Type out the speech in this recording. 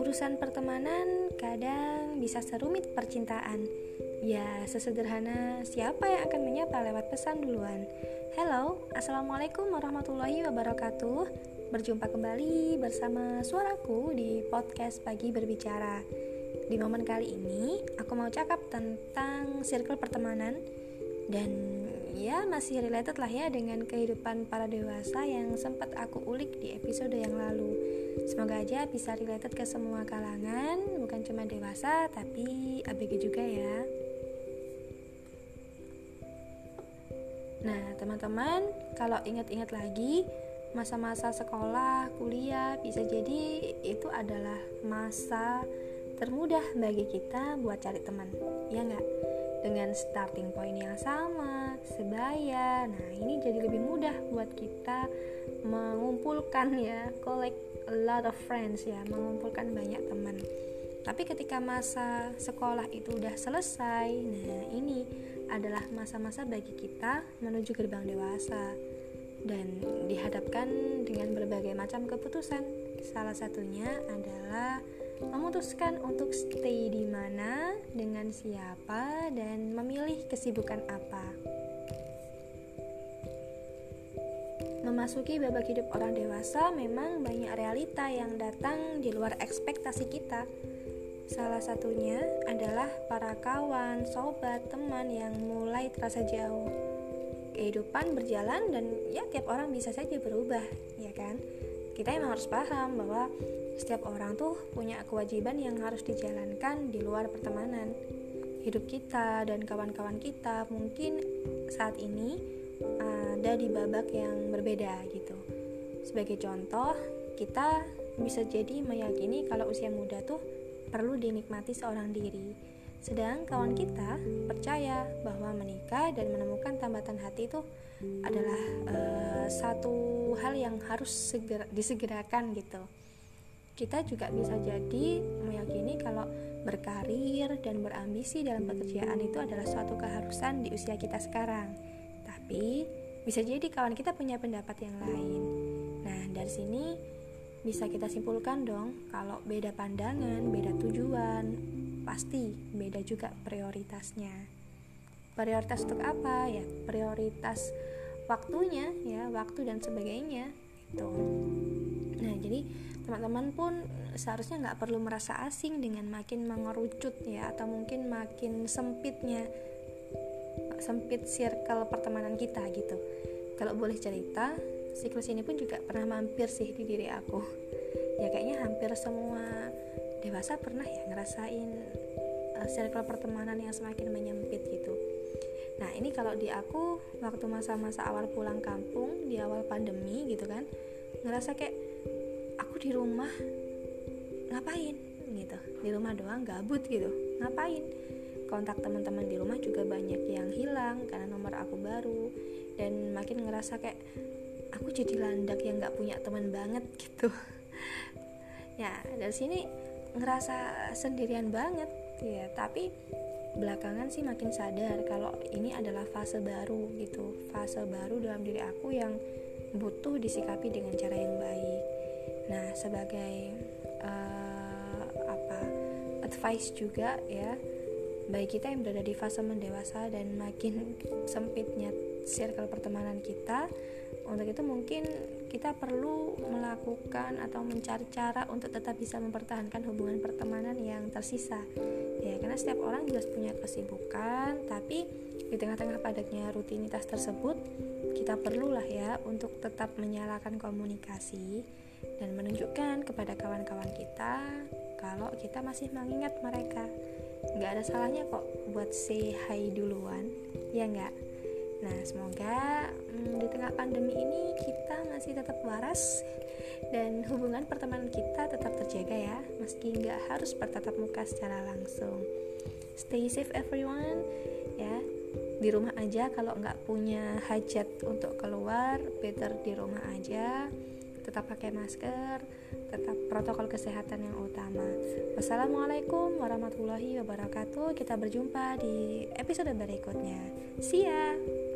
Urusan pertemanan kadang bisa serumit percintaan. Ya, sesederhana siapa yang akan menyapa lewat pesan duluan. Hello, Assalamualaikum warahmatullahi wabarakatuh. Berjumpa kembali bersama suaraku di podcast Pagi Berbicara. Di momen kali ini, aku mau cakap tentang circle pertemanan dan ya masih related lah ya dengan kehidupan para dewasa yang sempat aku ulik di episode yang lalu. Semoga aja bisa related ke semua kalangan, bukan cuma dewasa tapi ABG juga ya. Nah, teman-teman, kalau ingat-ingat lagi, masa-masa sekolah, kuliah bisa jadi itu adalah masa termudah bagi kita buat cari teman, ya nggak? Dengan starting point yang sama, sebaya. Nah, ini jadi lebih mudah buat kita mengumpulkan ya, collect a lot of friends ya, mengumpulkan banyak teman. Tapi ketika masa sekolah itu udah selesai, nah ini adalah masa-masa bagi kita menuju gerbang dewasa dan dihadapkan dengan berbagai macam keputusan. Salah satunya adalah memutuskan untuk stay di mana, dengan siapa, dan memilih kesibukan apa. Memasuki babak hidup orang dewasa memang banyak realita yang datang di luar ekspektasi kita. Salah satunya adalah para kawan, sobat, teman yang mulai terasa jauh. Kehidupan berjalan dan ya tiap orang bisa saja berubah, ya kan? Kita emang harus paham bahwa setiap orang tuh punya kewajiban yang harus dijalankan di luar pertemanan. Hidup kita dan kawan-kawan kita mungkin saat ini ada di babak yang berbeda gitu. Sebagai contoh, kita bisa jadi meyakini kalau usia muda tuh perlu dinikmati seorang diri. Sedang kawan kita percaya bahwa menikah dan menemukan tambatan hati itu adalah uh, satu hal yang harus segera, disegerakan gitu kita juga bisa jadi meyakini kalau berkarir dan berambisi dalam pekerjaan itu adalah suatu keharusan di usia kita sekarang. Tapi bisa jadi kawan kita punya pendapat yang lain. Nah, dari sini bisa kita simpulkan dong kalau beda pandangan, beda tujuan, pasti beda juga prioritasnya. Prioritas untuk apa ya? Prioritas waktunya ya, waktu dan sebagainya itu. Nah, jadi teman-teman pun seharusnya nggak perlu merasa asing dengan makin mengerucut ya atau mungkin makin sempitnya sempit circle pertemanan kita gitu. Kalau boleh cerita siklus ini pun juga pernah mampir sih di diri aku. Ya kayaknya hampir semua dewasa pernah ya ngerasain uh, circle pertemanan yang semakin menyempit gitu nah ini kalau di aku waktu masa-masa awal pulang kampung di awal pandemi gitu kan ngerasa kayak di rumah ngapain? Gitu. Di rumah doang gabut gitu. Ngapain? Kontak teman-teman di rumah juga banyak yang hilang karena nomor aku baru. Dan makin ngerasa kayak aku jadi landak yang nggak punya teman banget gitu. Ya dari sini ngerasa sendirian banget ya. Tapi belakangan sih makin sadar kalau ini adalah fase baru gitu. Fase baru dalam diri aku yang butuh disikapi dengan cara yang baik. Nah, sebagai uh, apa advice juga ya bagi kita yang berada di fase mendewasa dan makin sempitnya circle pertemanan kita untuk itu mungkin kita perlu melakukan atau mencari cara untuk tetap bisa mempertahankan hubungan pertemanan yang tersisa. Ya karena setiap orang jelas punya kesibukan tapi di tengah-tengah padatnya rutinitas tersebut kita perlulah ya untuk tetap menyalakan komunikasi dan menunjukkan kepada kawan-kawan kita kalau kita masih mengingat mereka. Nggak ada salahnya kok buat say hi duluan ya nggak nah semoga hmm, di tengah pandemi ini kita masih tetap waras dan hubungan pertemanan kita tetap terjaga ya meski nggak harus bertatap muka secara langsung stay safe everyone ya di rumah aja kalau nggak punya hajat untuk keluar better di rumah aja tetap pakai masker, tetap protokol kesehatan yang utama. Wassalamualaikum warahmatullahi wabarakatuh. Kita berjumpa di episode berikutnya. See ya.